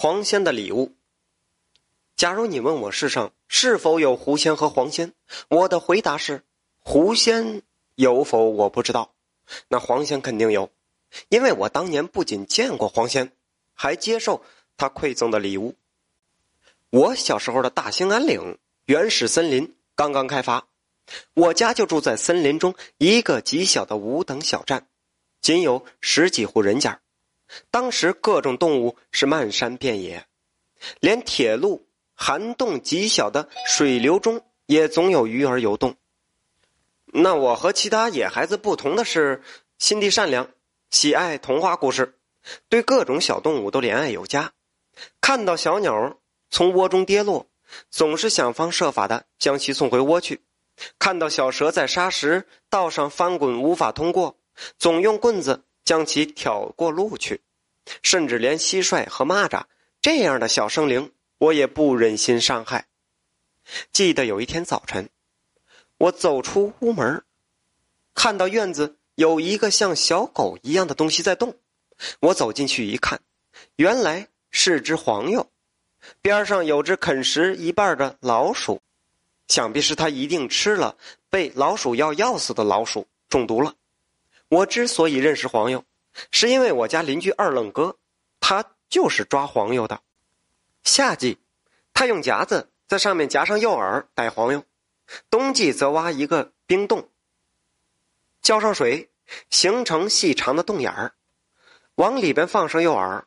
黄仙的礼物。假如你问我世上是否有狐仙和黄仙，我的回答是：狐仙有否我不知道，那黄仙肯定有，因为我当年不仅见过黄仙，还接受他馈赠的礼物。我小时候的大兴安岭原始森林刚刚开发，我家就住在森林中一个极小的五等小站，仅有十几户人家。当时各种动物是漫山遍野，连铁路。涵洞极小的水流中，也总有鱼儿游动。那我和其他野孩子不同的是，心地善良，喜爱童话故事，对各种小动物都怜爱有加。看到小鸟从窝中跌落，总是想方设法的将其送回窝去；看到小蛇在沙石道上翻滚无法通过，总用棍子将其挑过路去。甚至连蟋蟀和蚂蚱这样的小生灵。我也不忍心伤害。记得有一天早晨，我走出屋门，看到院子有一个像小狗一样的东西在动。我走进去一看，原来是只黄鼬，边上有只啃食一半的老鼠，想必是它一定吃了被老鼠药药死的老鼠中毒了。我之所以认识黄鼬，是因为我家邻居二愣哥，他就是抓黄鼬的。夏季，他用夹子在上面夹上诱饵逮黄鼬；冬季则挖一个冰洞，浇上水，形成细长的洞眼儿，往里边放上诱饵。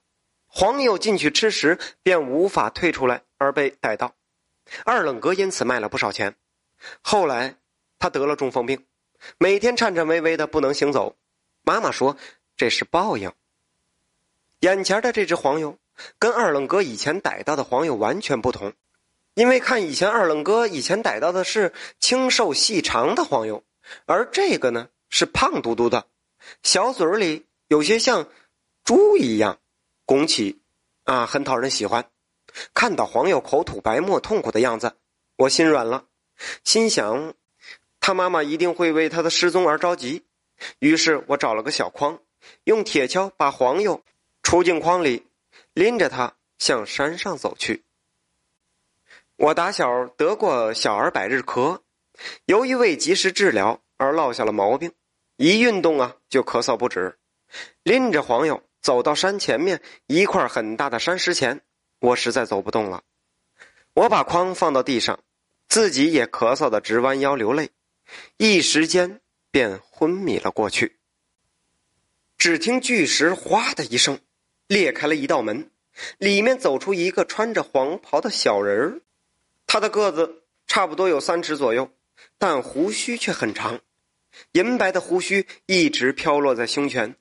黄鼬进去吃时，便无法退出来，而被逮到。二愣哥因此卖了不少钱。后来，他得了中风病，每天颤颤巍巍的不能行走。妈妈说这是报应。眼前的这只黄鼬。跟二愣哥以前逮到的黄鼬完全不同，因为看以前二愣哥以前逮到的是清瘦细长的黄鼬，而这个呢是胖嘟嘟的，小嘴里有些像猪一样拱起，啊，很讨人喜欢。看到黄鼬口吐白沫、痛苦的样子，我心软了，心想他妈妈一定会为他的失踪而着急。于是我找了个小筐，用铁锹把黄油出进筐里。拎着它向山上走去。我打小得过小儿百日咳，由于未及时治疗而落下了毛病，一运动啊就咳嗽不止。拎着黄油走到山前面一块很大的山石前，我实在走不动了。我把筐放到地上，自己也咳嗽的直弯腰流泪，一时间便昏迷了过去。只听巨石“哗”的一声。裂开了一道门，里面走出一个穿着黄袍的小人儿。他的个子差不多有三尺左右，但胡须却很长，银白的胡须一直飘落在胸前。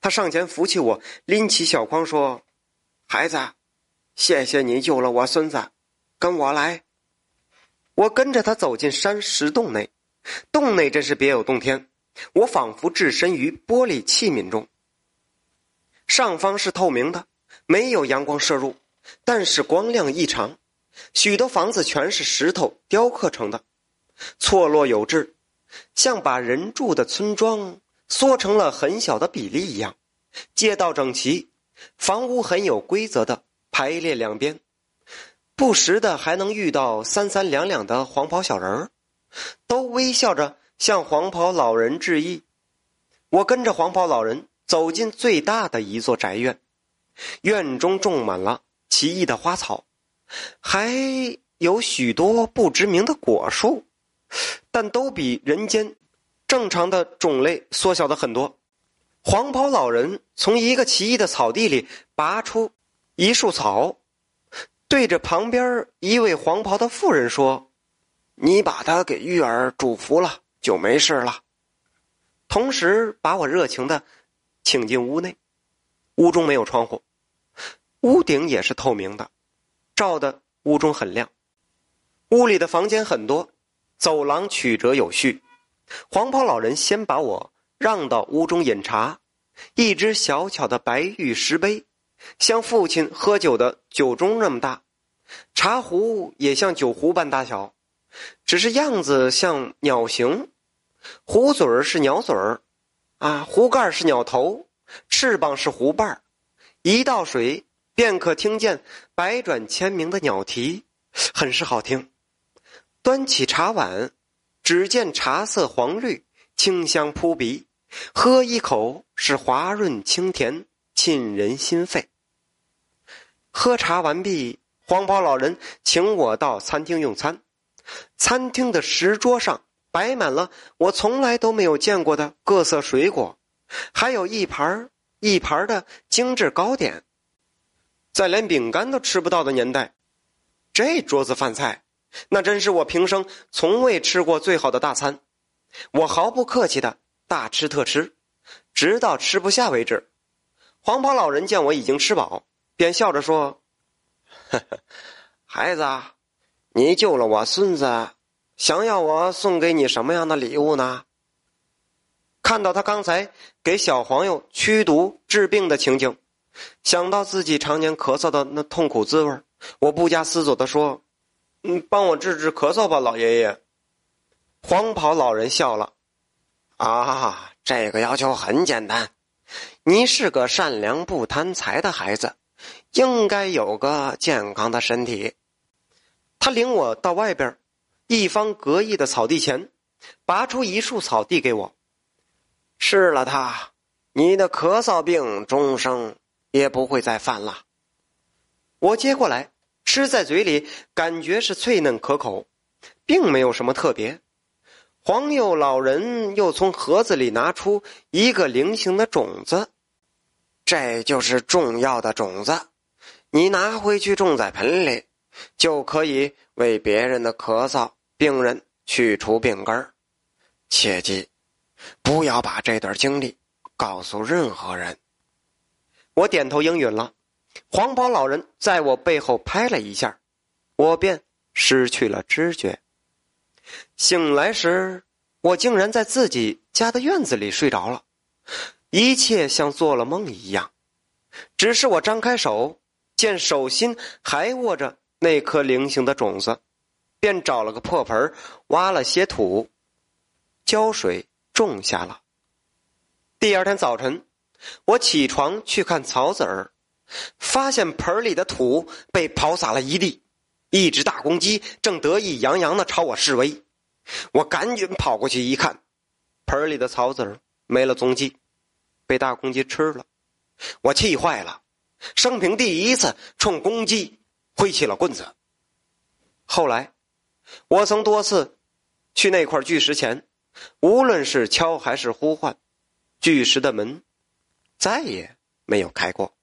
他上前扶起我，拎起小筐说：“孩子，谢谢你救了我孙子，跟我来。”我跟着他走进山石洞内，洞内真是别有洞天，我仿佛置身于玻璃器皿中。上方是透明的，没有阳光射入，但是光亮异常。许多房子全是石头雕刻成的，错落有致，像把人住的村庄缩成了很小的比例一样。街道整齐，房屋很有规则的排列两边，不时的还能遇到三三两两的黄袍小人儿，都微笑着向黄袍老人致意。我跟着黄袍老人。走进最大的一座宅院，院中种满了奇异的花草，还有许多不知名的果树，但都比人间正常的种类缩小的很多。黄袍老人从一个奇异的草地里拔出一束草，对着旁边一位黄袍的妇人说：“你把它给玉儿祝福了，就没事了。”同时把我热情的。请进屋内，屋中没有窗户，屋顶也是透明的，照的屋中很亮。屋里的房间很多，走廊曲折有序。黄袍老人先把我让到屋中饮茶，一只小巧的白玉石杯，像父亲喝酒的酒盅那么大，茶壶也像酒壶般大小，只是样子像鸟形，壶嘴儿是鸟嘴儿。啊，壶盖是鸟头，翅膀是壶瓣一倒水便可听见百转千鸣的鸟啼，很是好听。端起茶碗，只见茶色黄绿，清香扑鼻，喝一口是滑润清甜，沁人心肺。喝茶完毕，黄袍老人请我到餐厅用餐。餐厅的石桌上摆满了我从来都没有见过的各色水果，还有一盘一盘的精致糕点。在连饼干都吃不到的年代，这桌子饭菜，那真是我平生从未吃过最好的大餐。我毫不客气的大吃特吃，直到吃不下为止。黄袍老人见我已经吃饱，便笑着说：“呵呵，孩子。”你救了我孙子，想要我送给你什么样的礼物呢？看到他刚才给小黄油驱毒治病的情景，想到自己常年咳嗽的那痛苦滋味我不加思索的说：“嗯，帮我治治咳嗽吧，老爷爷。”黄袍老人笑了：“啊，这个要求很简单，你是个善良不贪财的孩子，应该有个健康的身体。”他领我到外边，一方隔异的草地前，拔出一束草递给我。吃了它，你的咳嗽病终生也不会再犯了。我接过来，吃在嘴里，感觉是脆嫩可口，并没有什么特别。黄幼老人又从盒子里拿出一个菱形的种子，这就是重要的种子，你拿回去种在盆里。就可以为别人的咳嗽病人去除病根切记，不要把这段经历告诉任何人。我点头应允了。黄袍老人在我背后拍了一下，我便失去了知觉。醒来时，我竟然在自己家的院子里睡着了，一切像做了梦一样。只是我张开手，见手心还握着。那颗菱形的种子，便找了个破盆挖了些土，浇水种下了。第二天早晨，我起床去看草籽儿，发现盆里的土被刨洒了一地，一只大公鸡正得意洋洋的朝我示威。我赶紧跑过去一看，盆里的草籽儿没了踪迹，被大公鸡吃了。我气坏了，生平第一次冲公鸡。挥起了棍子。后来，我曾多次去那块巨石前，无论是敲还是呼唤，巨石的门再也没有开过。